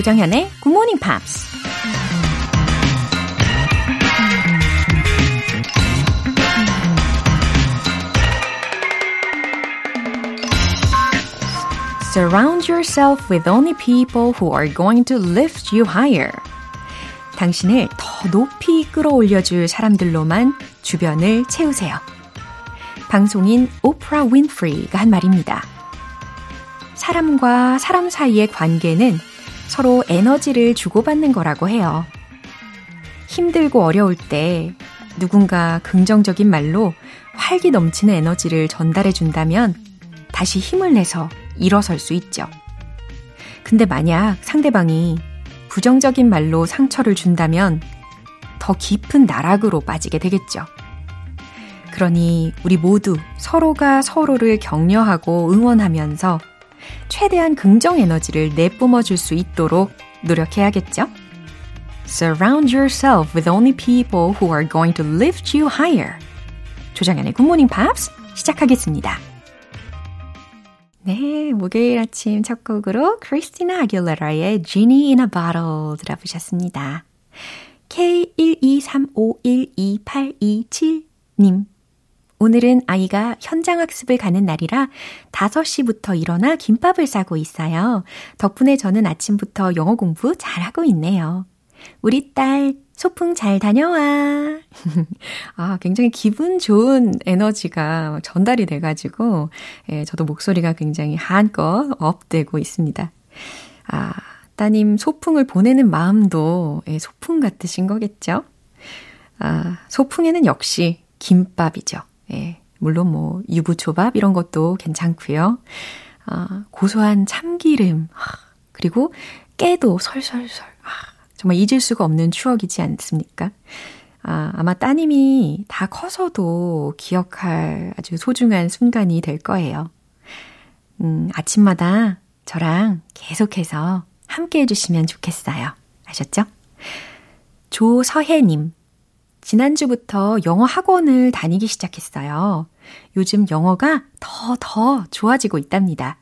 조정현의 Good Morning Pops. Surround yourself with only people who are going to lift you higher. 당신을 더 높이 끌어올려줄 사람들로만 주변을 채우세요. 방송인 오프라 윈프리가 한 말입니다. 사람과 사람 사이의 관계는 서로 에너지를 주고받는 거라고 해요. 힘들고 어려울 때 누군가 긍정적인 말로 활기 넘치는 에너지를 전달해 준다면 다시 힘을 내서 일어설 수 있죠. 근데 만약 상대방이 부정적인 말로 상처를 준다면 더 깊은 나락으로 빠지게 되겠죠. 그러니 우리 모두 서로가 서로를 격려하고 응원하면서 최대한 긍정 에너지를 내뿜어 줄 수 있도록 노력해야겠죠? Surround yourself with only people who are going to lift you higher. 조장현의 굿모닝 팝스 시작하겠습니다. 네, 목요일 아침 첫 곡으로 크리스티나 아길레라의 Genie in a Bottle 들어보셨습니다. K123512827님. 오늘은 아이가 현장 학습을 가는 날이라 5시부터 일어나 김밥을 싸고 있어요. 덕분에 저는 아침부터 영어 공부 잘하고 있네요. 우리 딸 소풍 잘 다녀와. 아, 굉장히 기분 좋은 에너지가 전달이 돼가지고, 예, 저도 목소리가 굉장히 한껏 업되고 있습니다. 아, 따님 소풍을 보내는 마음도 예, 소풍 같으신 거겠죠? 아, 소풍에는 역시 김밥이죠. 예, 물론 뭐 유부초밥 이런 것도 괜찮고요. 아, 고소한 참기름, 그리고 깨도 설설설. 아, 정말 잊을 수가 없는 추억이지 않습니까? 아, 아마 따님이 다 커서도 기억할 아주 소중한 순간이 될 거예요. 음, 아침마다 저랑 계속해서 함께 해주시면 좋겠어요. 아셨죠? 조서혜님. 지난주부터 영어 학원을 다니기 시작했어요. 요즘 영어가 더, 더 좋아지고 있답니다.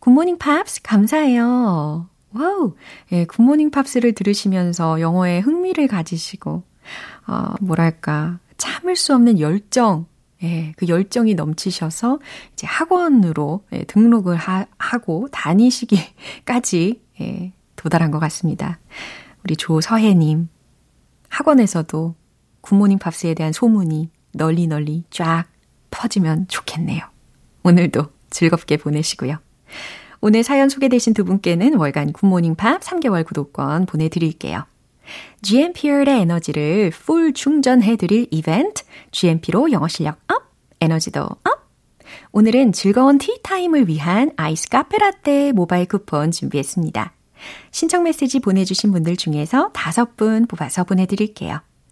굿모닝 팝스 감사해요. 와우! 예, 굿모닝 팝스를 들으시면서 영어에 흥미를 가지시고, 어, 뭐랄까, 참을 수 없는 열정, 예, 그 열정이 넘치셔서 이제 학원으로 예, 등록을 하, 하고 다니시기까지 예, 도달한 것 같습니다. 우리 조서혜님, 학원에서도 굿모닝 팝스에 대한 소문이 널리 널리 쫙 퍼지면 좋겠네요. 오늘도 즐겁게 보내시고요. 오늘 사연 소개되신 두 분께는 월간 굿모닝 팝스 3개월 구독권 보내드릴게요. GMP의 에너지를 full 충전해드릴 이벤트, GMP로 영어 실력 up, 에너지도 up! 오늘은 즐거운 티타임을 위한 아이스 카페라떼 모바일 쿠폰 준비했습니다. 신청 메시지 보내주신 분들 중에서 다섯 분 뽑아서 보내드릴게요.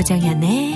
조정현의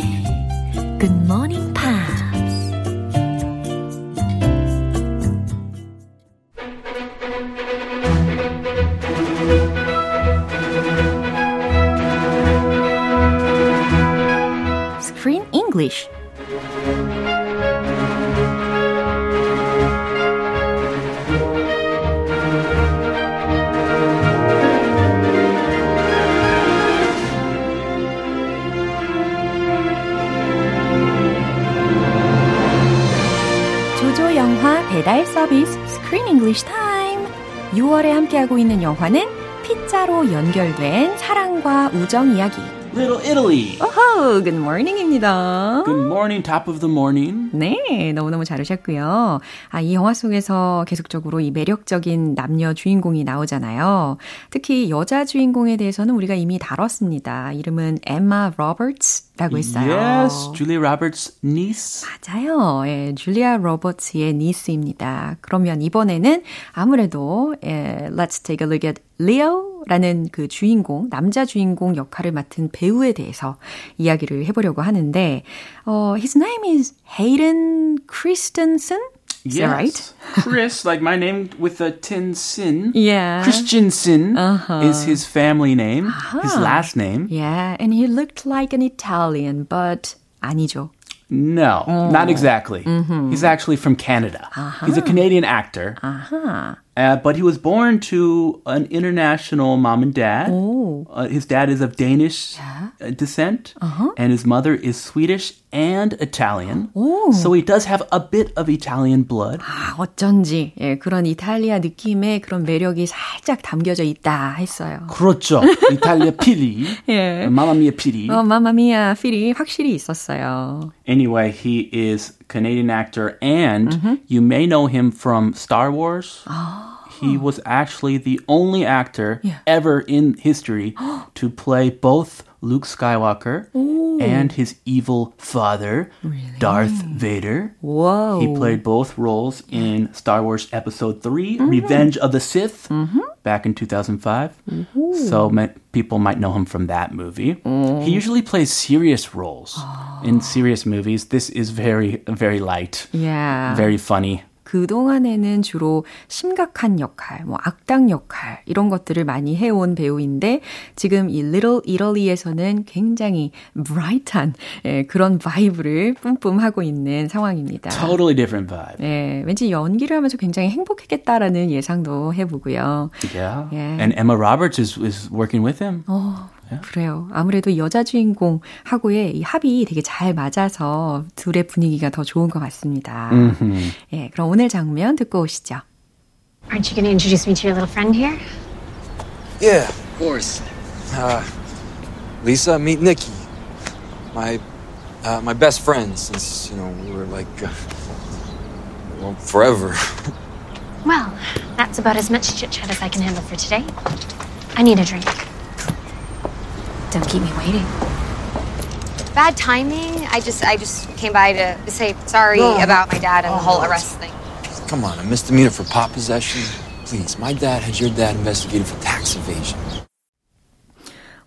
6월에 함께하고 있는 영화는 피자로 연결된 사랑과 우정 이야기. Little Italy. 오호, good morning입니다. Good morning, top of the morning. 네, 너무너무 잘 오셨고요. 아, 이 영화 속에서 계속적으로 이 매력적인 남녀 주인공이 나오잖아요. 특히 여자 주인공에 대해서는 우리가 이미 다뤘습니다. 이름은 엠마 로버츠 라고 했어요. Yes, Julia Roberts' niece. 맞아요. 예, 줄리아 로버츠의 니스입니다. 그러면 이번에는 아무래도 예, Let's take a look at Leo라는 그 주인공, 남자 주인공 역할을 맡은 배우에 대해서 이야기를 해보려고 하는데 어, His name is Hayden Christensen. Is that right? Chris, like my name with a tin sin. Yeah. Christiansen Uh-huh. is his family name, his last name. Yeah, and he looked like an Italian, but 아니죠. No, not exactly. He's actually from Canada. He's a Canadian actor. 아하. Uh, but he was born to an international mom and dad. Uh, his dad is of Danish uh, descent, and his mother is Swedish and Italian. So he does have a bit of Italian blood. 아, 어쩐지 예, 그런 이탈리아 느낌의 그런 매력이 살짝 담겨져 있다 했어요. 그렇죠. 이탈리아 피리. 예. 마마미아 피리. 어, 마마미아 필이 확실히 있었어요. Anyway, he is Canadian actor, and mm-hmm. you may know him from Star Wars. Oh. He was actually the only actor Yeah. ever in history to play both Luke Skywalker and his evil father, Darth Vader. 와우. He played both roles in Star Wars Episode 3, Revenge of the Sith, back in 2005. So ma- people might know him from that movie. He usually plays serious roles in serious movies. This is very, very light, Yeah. very funny. 그동안에는 주로 심각한 역할, 뭐 악당 역할 이런 것들을 많이 해온 배우인데 지금 이 Little Italy에서는 굉장히 bright한 예, 그런 vibe를 뿜뿜 하고 있는 상황입니다. Totally different vibe. 예, 왠지 연기를 하면서 굉장히 행복했겠다라는 예상도 해보고요. Yeah. Yeah. And Emma Roberts is, is working with him. 어, 그래요. 아무래도 여자 주인공하고의 이 합이 되게 잘 맞아서 둘의 분위기가 더 좋은 것 같습니다. 예, 그럼 오늘 장면 듣고 오시죠. Aren't you going to introduce me to your little friend here? Yeah, of course. Uh, Lisa, meet Nikki. My, uh, my best friend since, you know, we were like, uh, well, forever. Well, that's about as much chit chat as I can handle for today. I need a drink. Don't keep me waiting. Bad timing. I just I just came by to say sorry no. about my dad and oh, the whole arrest thing. Come on, a misdemeanor for pot possession. Please, my dad had your dad investigated for tax evasion.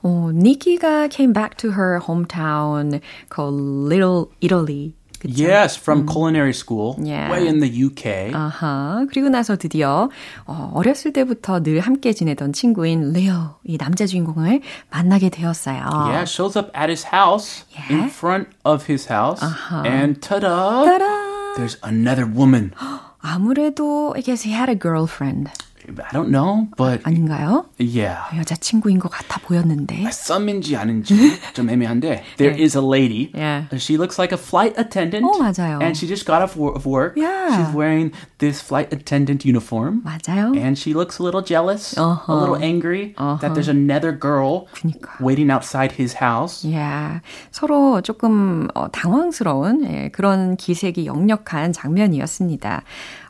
Oh, Nikki가 came back to her hometown called Little Italy 그쵸? Yes, from culinary school, Yeah. way in the UK. 아하. 그리고 나서 드디어 어, 어렸을 때부터 늘 함께 지내던 친구인 레오, 이 남자 주인공을 만나게 되었어요. Yeah, shows up at his house, in Yeah. front of his house, Uh-huh. and ta-da! 따라! There's another woman. 아무래도 I guess he had a girlfriend. I don't know, but 아닌가요? yeah. 여자친구인 것 같아 보였는데. 썸인지 아닌지 좀 애매한데 There Yeah. is a lady. Yeah. She looks like a flight attendant. 어, 맞아요. And she just got off wor- of work. Yeah. She's wearing this flight attendant uniform. 맞아요. And she looks a little jealous, Uh-huh. a little angry that there's another girl 그니까. waiting outside his house. 야, 서로 조금 어, 당황스러운 예, 그런 기색이 역력한 장면이었습니다.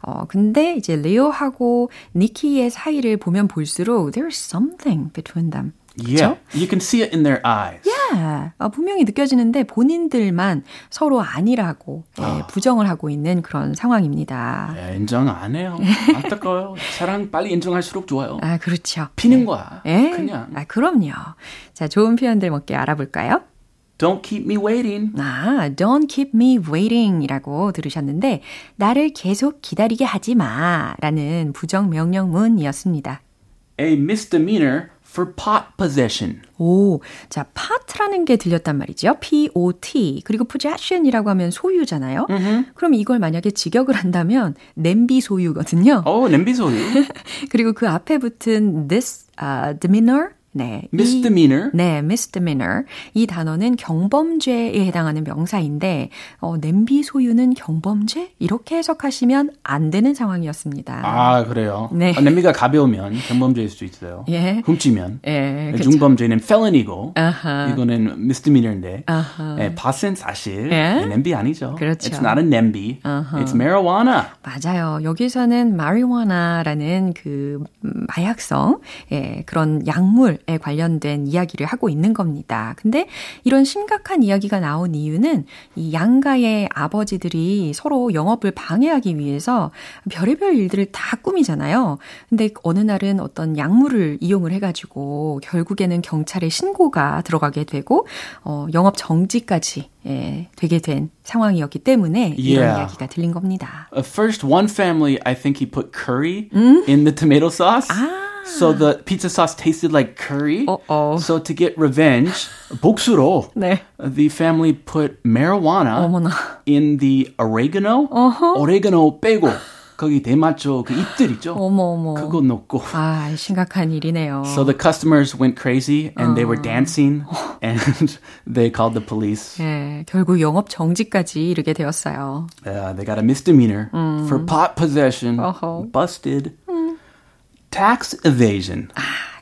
어, 근데 이제 레오하고 니키의 사이를 보면 볼수록 there's something between them. Yeah. You can see it in their eyes. 야, 어, 분명히 느껴지는데 본인들만 서로 아니라고 예, 부정을 하고 있는 그런 상황입니다. 예, 인정 안 해요. 안타까워요. 사랑 빨리 인정할수록 좋아요. 아, 그렇죠. 피는 거야. 예? 그냥. 아, 그럼요. 자, 좋은 표현들 몇 개 알아볼까요? Don't keep me waiting. 아, don't keep me waiting 이라고 들으셨는데, 나를 계속 기다리게 하지 마 라는 부정 명령문이었습니다. A misdemeanor for pot possession. 오, 자, pot라는 게 들렸단 말이죠. P-O-T. 그리고 possession이라고 하면 소유잖아요. 그럼 이걸 만약에 직역을 한다면 냄비 소유거든요. 어, 냄비 소유. 그리고 그 앞에 붙은 this uh, demeanor 네. 이- misdemeanor. 네, misdemeanor. 이 단어는 경범죄에 해당하는 명사인데, 어, 냄비 소유는 경범죄? 이렇게 해석하시면 안 되는 상황이었습니다. 아, 그래요? 네. 아, 냄비가 가벼우면 경범죄일 수도 있어요. 예. 훔치면. 예. 중범죄는 felony고, 아하. 이거는 misdemeanor인데, 아하. 예, 밭은 사실 예? 냄비 아니죠. 그렇죠. It's not a 냄비. 아하. It's marijuana. 맞아요. 여기서는 marijuana라는 그 음, 마약성, 예, 그런 약물, 에 관련된 이야기를 하고 있는 겁니다. 근데 이런 심각한 이야기가 나온 이유는 이 양가의 아버지들이 서로 영업을 방해하기 위해서 별의별 일들을 다 꾸미잖아요. 근데 어느 날은 어떤 약물을 이용을 해가지고 결국에는 경찰에 신고가 들어가게 되고 어, 영업 정지까지 예, 되게 된 상황이었기 때문에 이런 Yeah. 이야기가 들린 겁니다. Uh, first, one family, I think he put curry in the tomato sauce. So the pizza sauce tasted like curry. Uh-oh. So to get revenge, 복수로, 네. the family put marijuana 어머나. in the oregano. oregano 빼고 거기 대마초 그 잎들 있죠? 어머 어머. 그거 넣고. 아, 심각한 일이네요. So the customers went crazy and they were dancing and they called the police. 예, 결국 영업 정지까지 이르게 되었어요. Uh, they got a misdemeanor for pot possession. 어허. Busted. Tax evasion.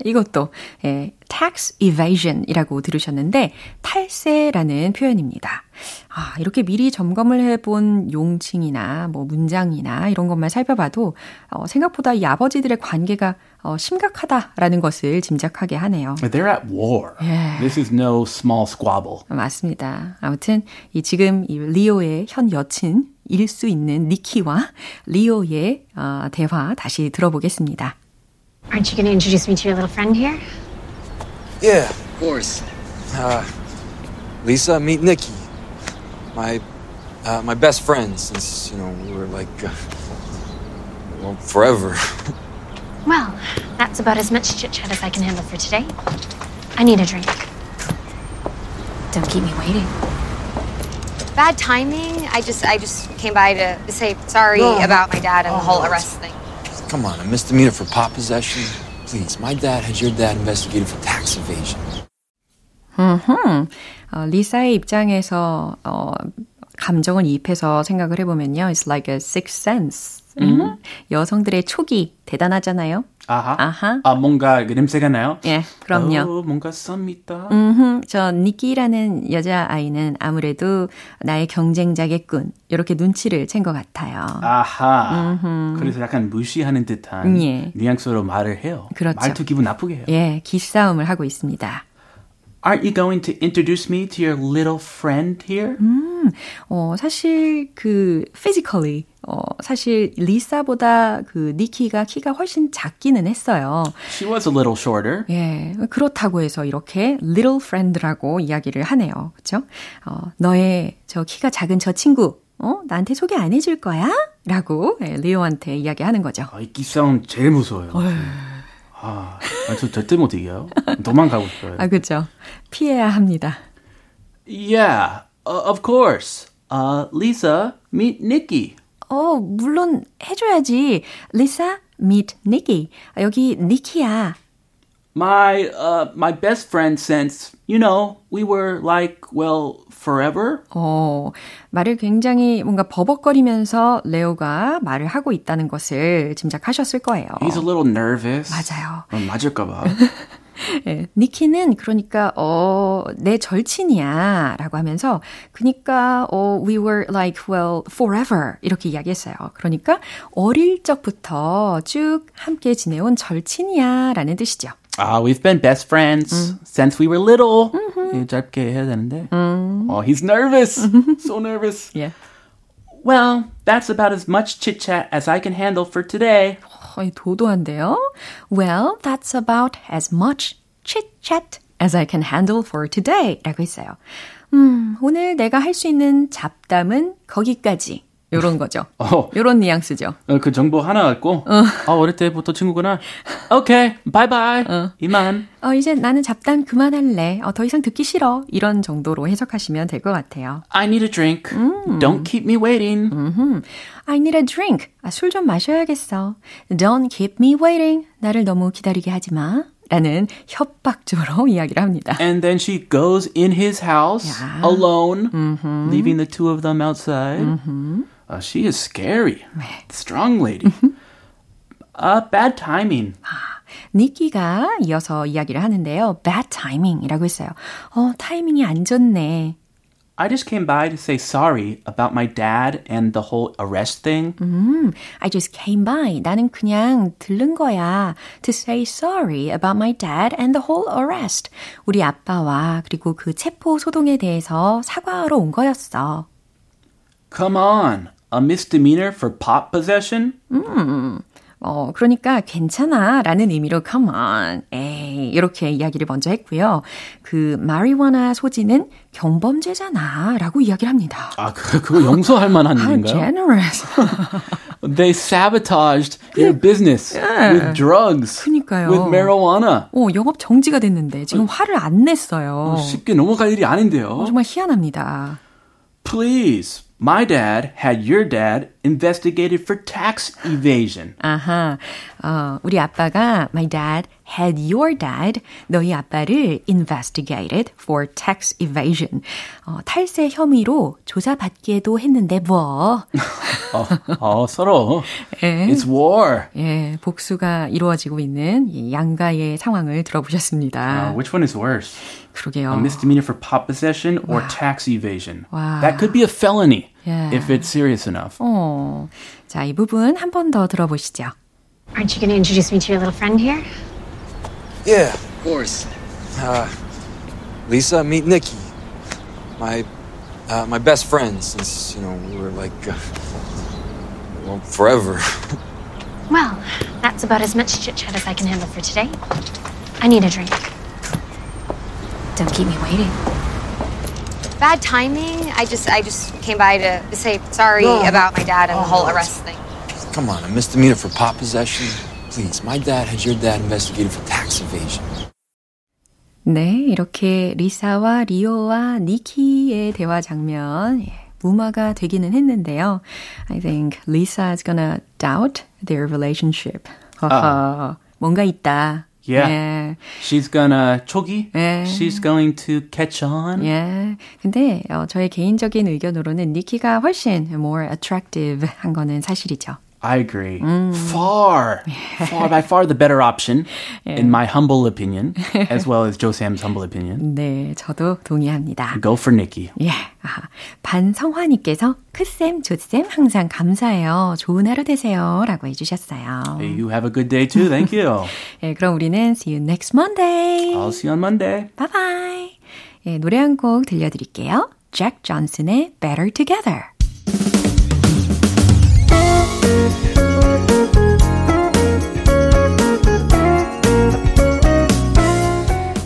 이것도 예, tax evasion이라고 들으셨는데 탈세라는 표현입니다. 아, 이렇게 미리 점검을 해본 용칭이나 뭐 문장이나 이런 것만 살펴봐도 어, 생각보다 이 아버지들의 관계가 어, 심각하다라는 것을 짐작하게 하네요. They're at war. Yeah. This is no small squabble. 맞습니다. 아무튼 이 지금 이 리오의 현 여친 일 수 있는 니키와 리오의 어, 대화 다시 들어보겠습니다. Aren't you going to introduce me to your little friend here? Yeah, of course. Uh, Lisa, meet Nikki. My, uh, my best friend since, you know, we were like, uh, well, forever. Well, that's about as much chit chat as I can handle for today. I need a drink. Don't keep me waiting. Bad timing. I just I just came by to say sorry No. about my dad and the whole Oh, arrest thing. Come on, a misdemeanor for pot possession? Please, my dad had your dad investigated for tax evasion. 음, 어, 리사의 입장에서 어, 감정을 이입해서 생각을 해보면요, it's like a sixth sense. 음, 여성들의 촉이 대단하잖아요. 아하. 아하. 아, 뭔가 그 냄새가 나요? 예, 그럼요. 어, 뭔가 썸 있다. 음흠, 저 니키라는 여자 아이는 아무래도 나의 경쟁자겠군. 이렇게 눈치를 챈 것 같아요. 아하. 그래서 약간 무시하는 듯한 예. 뉘앙스로 말을 해요. 그렇죠. 말투 기분 나쁘게 해요. 예, 기싸움을 하고 있습니다. Aren't you going to introduce me to your little friend here? 어, 사실 그 physically 어, 사실 리사보다 그 니키가 키가 훨씬 작기는 했어요. She was a little shorter. 예, 그렇다고 해서 이렇게 little friend라고 이야기를 하네요. 그쵸? 어, 너의 저 키가 작은 저 친구, 어, 나한테 소개 안 해줄 거야? 라고 예, 리오한테 이야기하는 거죠. 아, 이 기싸움 제일 무서워요. 아, 아, 저 절대 못 이겨요. 도망가고 싶어요. 아, 그죠? 피해야 합니다. Yeah, uh, of course. Uh, Lisa, meet Nikki. 어, 물론 해줘야지. 리사, meet. 아, 여기 니키야. My, uh, my best friend since, you know, we were like, well, forever. 어, 말을 굉장히 뭔가 버벅거리면서 레오가 말을 하고 있다는 것을 짐작하셨을 거예요. He's a little nervous. 맞아요. 어, 맞을까봐. 예, 니키는 그러니까 어, 내 절친이야라고 하면서 그니까 어, we were like well forever 이렇게 이야기했어요. 그러니까 어릴 적부터 쭉 함께 지내온 절친이야라는 뜻이죠. Ah, we've been best friends since we were little. 예, 짧게 해야 되는데. Oh, he's nervous. so nervous. 예. Well, that's about as much chit chat as I can handle for today. 거의 도도한데요. Well, that's about as much chit-chat as I can handle for today 라고 했어요. 음, 오늘 내가 할 수 있는 잡담은 거기까지. 요런 거죠. 어. 요런 뉘앙스죠. 어, 그 정보 하나 갖고, 아, 어릴 때부터 친구구나. 오케이, 바이바이. 이만. 어, 이제 나는 잡담 그만할래. 어, 더 이상 듣기 싫어. 이런 정도로 해석하시면 될 것 같아요. I need a drink. Don't keep me waiting. I need a drink. 아, 술 좀 마셔야겠어. Don't keep me waiting. 나를 너무 기다리게 하지 마. 라는 협박조로 이야기를 합니다. And then she goes in his house Yeah. alone, leaving the two of them outside. Uh, she is scary. Strong lady. uh, bad timing. 니키가 이어서 이야기를 하는데요. bad timing이라고 했어요. 어, 타이밍이 안 좋네. I just came by to say sorry about my dad and the whole arrest thing. 음, I just came by. 나는 그냥 들른 거야. To say sorry about my dad and the whole arrest. 우리 아빠와 그리고 그 체포 소동에 대해서 사과하러 온 거였어. Come on. A misdemeanor for pot possession? 음, 어, 그러니까 괜찮아 라는 의미로 come on, 에이, 이렇게 이야기를 먼저 했고요. 그 마리화나 소지는 경범죄잖아 라고 이야기를 합니다. 아, 그, 그거 용서할 만한 How 일인가요? generous. They sabotaged your business with drugs, 그니까요. with marijuana. 어, 영업 정지가 됐는데 지금 화를 안 냈어요. 쉽게 넘어갈 일이 아닌데요. 어, 정말 희한합니다. Please, my dad had your dad investigated for tax evasion. 아하, 어, 우리 아빠가 my dad had your dad 너희 아빠를 investigated for tax evasion 어, 탈세 혐의로 조사받기도 했는데 뭐 어, 어, 서로. 예. It's war. 예, 복수가 이루어지고 있는 이 양가의 상황을 들어보셨습니다. Uh, which one is worse? 그러게요. A misdemeanor for pot possession or tax evasion? Wow. That could be a felony Yeah. if it's serious enough. 어, 자, 이 부분 한 번 더 들어보시죠. Aren't you going to introduce me to your little friend here? Yeah, of course. Uh, Lisa, meet Nikki. My, uh, my best friend since, you know, we were like, uh, well, forever. Well, that's about as much chit chat as I can handle for today. I need a drink. Don't keep me waiting. Bad timing. I just I just came by to say sorry No. about my dad and the whole Oh. arrest thing. Come on, a misdemeanor for pot possession? Please, my dad had your dad investigated for tax evasion. 네, 이렇게 리사와 리오와 니키의 대화 장면 예, 무마가 되기는 했는데요. I think Lisa is gonna doubt their relationship. 허허, 뭔가 있다. Yeah. 예, She's gonna chogi. 예. She's going to catch on. 예. 근데 어, 저의 개인적인 의견으로는 니키가 훨씬 more attractive 한 거는 사실이죠. I agree. Far, far by far the better option, in my humble opinion, as well as Joe Sam's humble opinion. 네, 저도 동의합니다. Go for Nikki. 예, 아하. 반성화님께서 크쌤, 조쌤 항상 감사해요. 좋은 하루 되세요. 라고 해주셨어요. Hey, you have a good day too. Thank you. 예, 그럼 우리는 see you next Monday. I'll see you on Monday. Bye bye. 예, 노래 한 곡 들려드릴게요. 잭 존슨의 Better Together.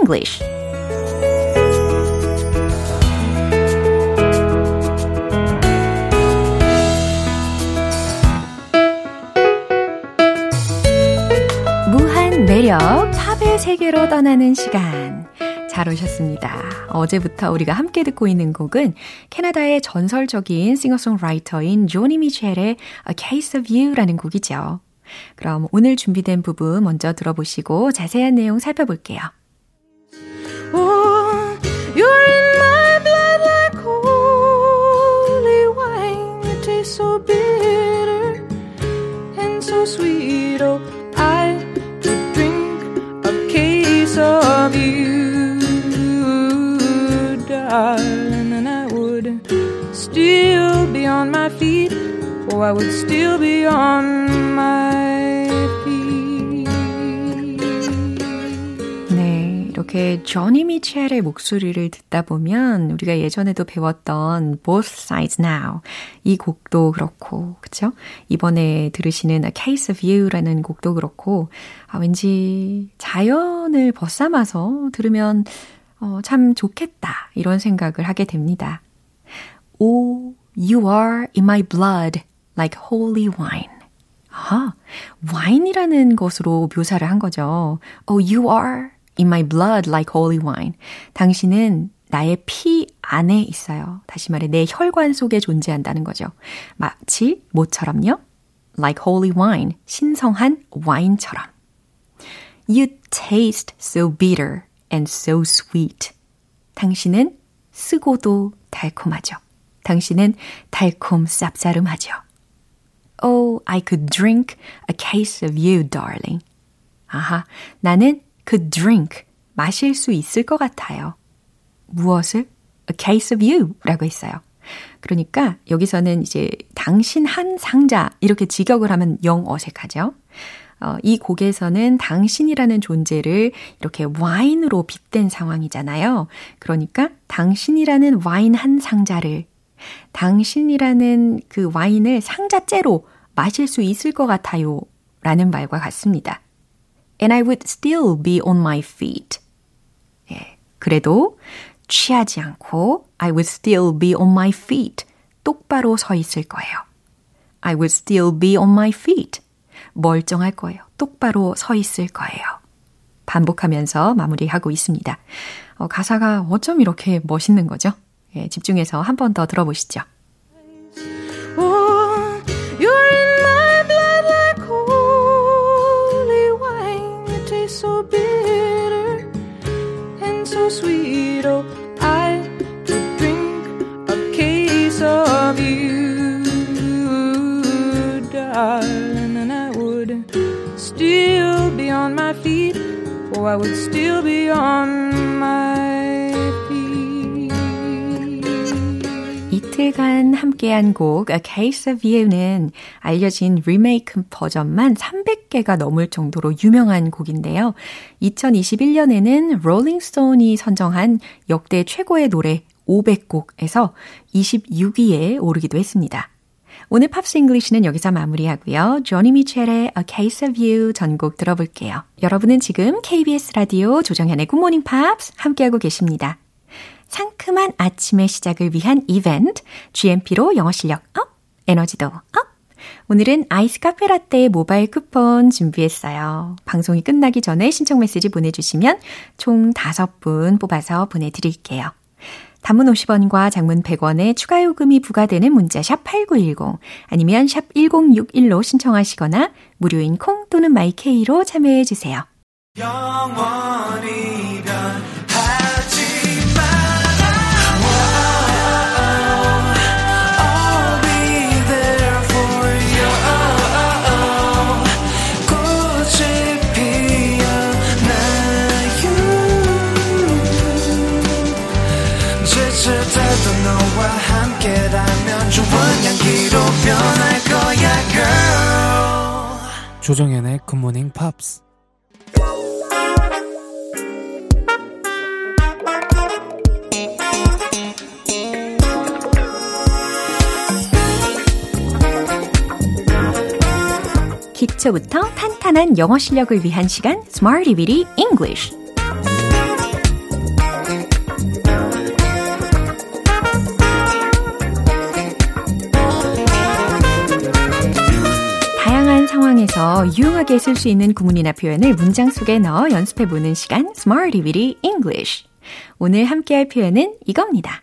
English. 무한 매력, 팝의 세계로 떠나는 시간. 잘 오셨습니다. 어제부터 우리가 함께 듣고 있는 곡은 캐나다의 전설적인 싱어송라이터인 조니 미첼의 A Case of You라는 곡이죠. 그럼 오늘 준비된 부분 먼저 들어보시고 자세한 내용 살펴볼게요. Oh, you're in my blood like holy wine. It tastes so bitter and so sweet. Oh, I could drink a case of you, darling, and I would still be on my feet. Oh, I would still be on my 이렇게 조니 미첼의 목소리를 듣다 보면 우리가 예전에도 배웠던 Both Sides Now 이 곡도 그렇고, 그쵸? 이번에 들으시는 A Case of You라는 곡도 그렇고, 아, 왠지 자연을 벗삼아서 들으면 어, 참 좋겠다 이런 생각을 하게 됩니다. Oh, you are in my blood like holy wine. 아, wine이라는 것으로 묘사를 한 거죠. Oh, you are in my blood like holy wine. 당신은 나의 피 안에 있어요. 다시 말해 내 혈관 속에 존재한다는 거죠. 마치 뭐처럼요? Like holy wine, 신성한 와인처럼. You taste so bitter and so sweet. 당신은 쓰고도 달콤하죠. 당신은 달콤 쌉싸름하죠. Oh, I could drink a case of you, darling. 아하, 나는 could drink, 마실 수 있을 것 같아요. 무엇을? A case of you 라고 했어요. 그러니까 여기서는 이제 당신 한 상자 이렇게 직역을 하면 영 어색하죠. 어, 이 곡에서는 당신이라는 존재를 이렇게 와인으로 빗댄 상황이잖아요. 그러니까 당신이라는 와인 한 상자를 당신이라는 그 와인을 상자째로 마실 수 있을 것 같아요. 라는 말과 같습니다. And I would still be on my feet. 예, 그래도 취하지 않고 I would still be on my feet. 똑바로 서 있을 거예요. I would still be on my feet. 멀쩡할 거예요. 똑바로 서 있을 거예요. 반복하면서 마무리하고 있습니다. 어, 가사가 어쩜 이렇게 멋있는 거죠? 예, 집중해서 한 번 더 들어보시죠. So sweet. Oh, I could drink a case of you, darling, and I would still be on my feet. Oh, I would still be on my 이틀간 함께한 곡 A Case of You는 알려진 리메이크 버전만 300개가 넘을 정도로 유명한 곡인데요. 2021년에는 롤링스톤이 선정한 역대 최고의 노래 500곡에서 26위에 오르기도 했습니다. 오늘 Pops English는 여기서 마무리하고요. 조니 미첼의 A Case of You 전곡 들어볼게요. 여러분은 지금 KBS 라디오 조정현의 Morning Pops 함께하고 계십니다. 상큼한 아침의 시작을 위한 이벤트, GMP로 영어 실력 up, 에너지도 up. 오늘은 아이스 카페 라떼 모바일 쿠폰 준비했어요. 방송이 끝나기 전에 신청 메시지 보내주시면 총 5분 뽑아서 보내드릴게요. 단문 50원과 장문 100원의 추가 요금이 부과되는 문자 샵 8910 아니면 샵 1061로 신청하시거나 무료인 콩 또는 마이케이로 참여해 주세요. 영원히 함께라면 좋은 향기로 변할 거야 girl. 조정현의 굿모닝 팝스 기초부터 탄탄한 영어 실력을 위한 시간 Smarty Bitty English 상황에서 유용하게 쓸 수 있는 구문이나 표현을 문장 속에 넣어 연습해보는 시간 Smarty Bitty English 오늘 함께할 표현은 이겁니다.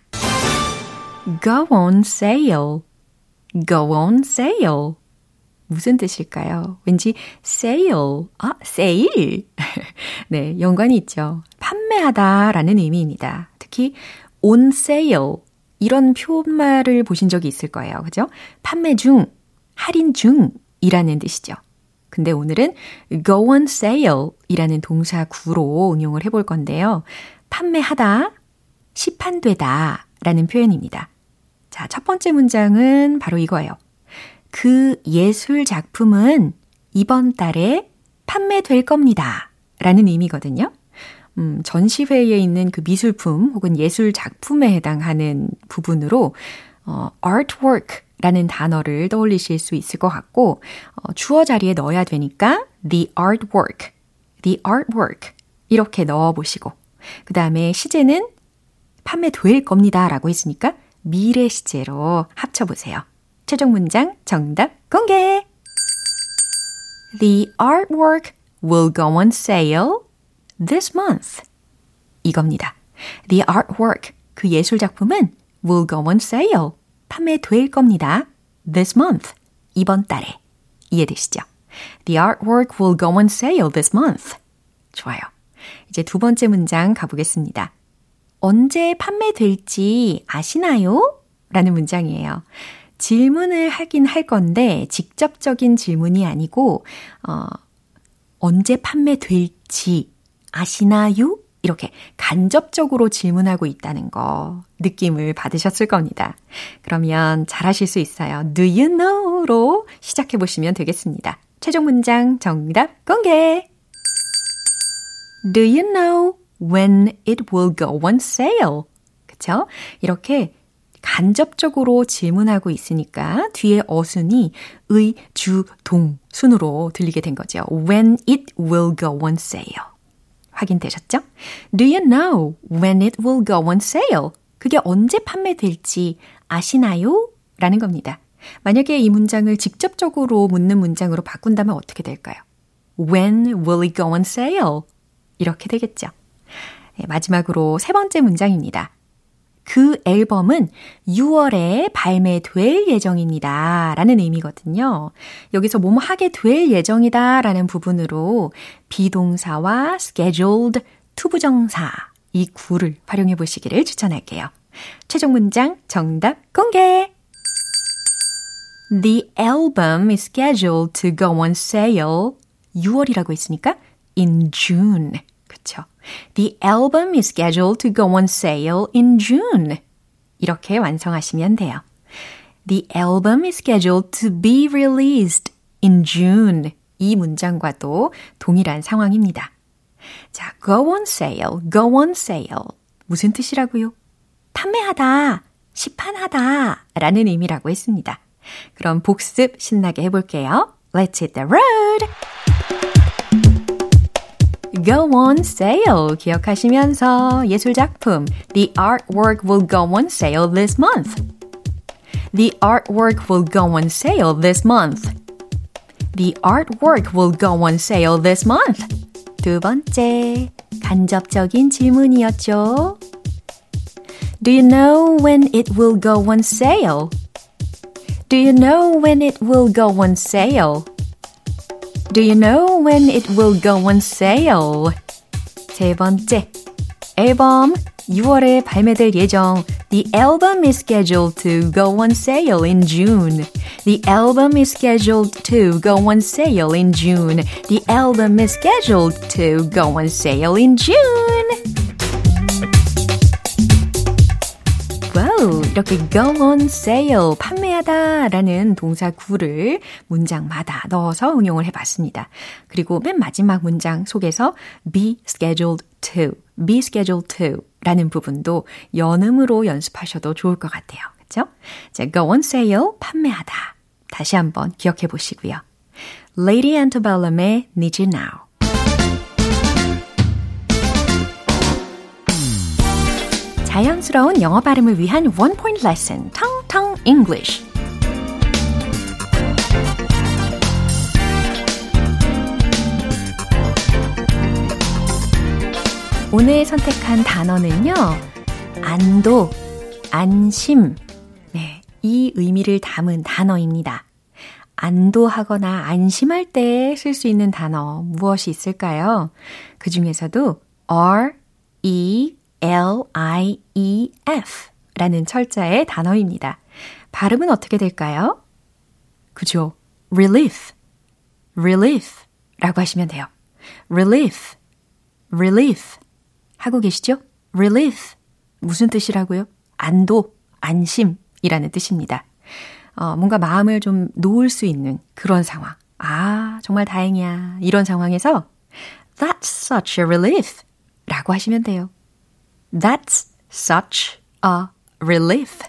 Go on sale. Go on sale. 무슨 뜻일까요? 왠지 sale, 아, sale. 네, 연관이 있죠. 판매하다 라는 의미입니다. 특히 on sale 이런 표말을 보신 적이 있을 거예요. 그죠? 판매 중, 할인 중이라는 뜻이죠. 근데 오늘은 go on sale 이라는 동사 구로 응용을 해볼 건데요. 판매하다, 시판되다 라는 표현입니다. 자, 첫 번째 문장은 바로 이거예요. 그 예술 작품은 이번 달에 판매될 겁니다. 라는 의미거든요. 음, 전시회에 있는 그 미술품 혹은 예술 작품에 해당하는 부분으로 어, artwork 라는 단어를 떠올리실 수 있을 것 같고 어, 주어 자리에 넣어야 되니까 the artwork, the artwork 이렇게 넣어보시고 그 다음에 시제는 판매될 겁니다 라고 했으니까 미래 시제로 합쳐보세요. 최종 문장 정답 공개! The artwork will go on sale this month. 이겁니다. The artwork 그 예술 작품은 will go on sale. 판매될 겁니다. this month. 이번 달에. 이해되시죠? The artwork will go on sale this month. 좋아요. 이제 두 번째 문장 가보겠습니다. 언제 판매될지 아시나요? 라는 문장이에요. 질문을 하긴 할 건데 직접적인 질문이 아니고 어, 언제 판매될지 아시나요? 이렇게 간접적으로 질문하고 있다는 거 느낌을 받으셨을 겁니다. 그러면 잘하실 수 있어요. Do you know로 시작해 보시면 되겠습니다. 최종 문장 정답 공개! Do you know when it will go on sale? 그쵸? 이렇게 간접적으로 질문하고 있으니까 뒤에 어순이 의, 주, 동 순으로 들리게 된 거죠. When it will go on sale. 확인되셨죠? Do you know when it will go on sale? 그게 언제 판매될지 아시나요? 라는 겁니다. 만약에 이 문장을 직접적으로 묻는 문장으로 바꾼다면 어떻게 될까요? When will it go on sale? 이렇게 되겠죠. 네, 마지막으로 세 번째 문장입니다. 그 앨범은 6월에 발매될 예정입니다. 라는 의미거든요. 여기서 뭐뭐 하게 될 예정이다 라는 부분으로 be동사와 scheduled to부정사 이 구를 활용해 보시기를 추천할게요. 최종 문장 정답 공개! The album is scheduled to go on sale. 6월이라고 했으니까 in June. The album is scheduled to go on sale in June. 이렇게 완성하시면 돼요. The album is scheduled to be released in June. 이 문장과도 동일한 상황입니다. 자, go on sale, go on sale. 무슨 뜻이라고요? 판매하다, 시판하다 라는 의미라고 했습니다. 그럼 복습 신나게 해볼게요. Let's hit the road! Go on sale 기억하시면서 예술작품 The artwork will go on sale this month. The artwork will go on sale this month. The artwork will go on sale this month. 두 번째, 간접적인 질문이었죠. Do you know when it will go on sale? Do you know when it will go on sale? Do you know when it will go on sale? 세 번째, 앨범 6월에 발매될 예정. The album is scheduled to go on sale in June. The album is scheduled to go on sale in June. The album is scheduled to go on sale in June. 이렇게 go on sale, 판매하다 라는 동사 구를 문장마다 넣어서 응용을 해봤습니다. 그리고 맨 마지막 문장 속에서 be scheduled to, be scheduled to 라는 부분도 연음으로 연습하셔도 좋을 것 같아요. 그쵸? 자, go on sale, 판매하다. 다시 한번 기억해 보시고요. Lady Antebellum의 Need You Now. 자연스러운 영어 발음을 위한 원 포인트 레슨, 텅텅 English. 오늘 선택한 단어는요, 안도, 안심. 네, 이 의미를 담은 단어입니다. 안도하거나 안심할 때 쓸 수 있는 단어 무엇이 있을까요? 그 중에서도 R, E, L-I-E-F 라는 철자의 단어입니다. 발음은 어떻게 될까요? 그죠? relief, relief 라고 하시면 돼요. relief, relief 하고 계시죠? relief 무슨 뜻이라고요? 안도, 안심이라는 뜻입니다. 어, 뭔가 마음을 좀 놓을 수 있는 그런 상황. 아, 정말 다행이야. 이런 상황에서 That's such a relief 라고 하시면 돼요. That's such a relief.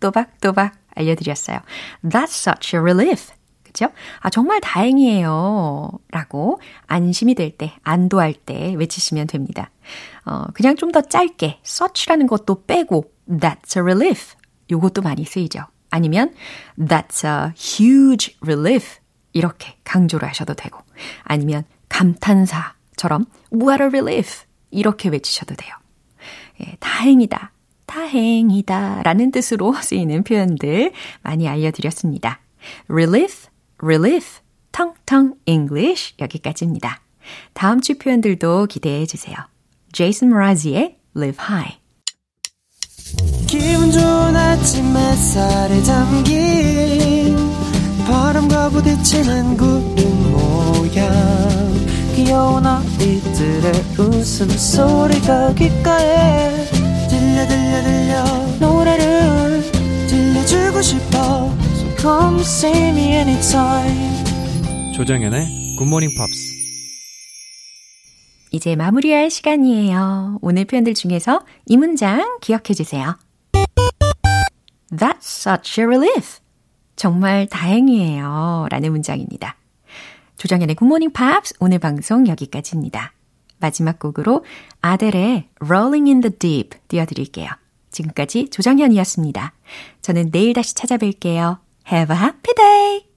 또박또박 알려드렸어요. That's such a relief. 그죠? 아, 정말 다행이에요. 라고 안심이 될 때, 안도할 때 외치시면 됩니다. 어, 그냥 좀 더 짧게, such라는 것도 빼고, that's a relief. 요것도 많이 쓰이죠. 아니면, that's a huge relief. 이렇게 강조를 하셔도 되고, 아니면 감탄사처럼, what a relief. 이렇게 외치셔도 돼요. 예, 다행이다. 다행이다 라는 뜻으로 쓰이는 표현들 많이 알려드렸습니다. relief, relief, 텅텅 English 여기까지입니다. 다음 주 표현들도 기대해 주세요. 제이슨 모라지의 live high. 기분 좋은 아침 햇살에 담긴 바람과 부딪히는 구름 모양 귀여운 아이들의 웃음소리가 귓가에 들려 들려 들려 노래를 들려주고 싶어 So come see me anytime 조정연의 굿모닝 팝스. 이제 마무리할 시간이에요. 오늘 표현들 중에서 이 문장 기억해 주세요. That's such a relief. 정말 다행이에요. 라는 문장입니다. 조정연의 굿모닝 팝스 오늘 방송 여기까지입니다. 마지막 곡으로 아델의 Rolling in the Deep 띄워드릴게요. 지금까지 조정현이었습니다. 저는 내일 다시 찾아뵐게요. Have a happy day!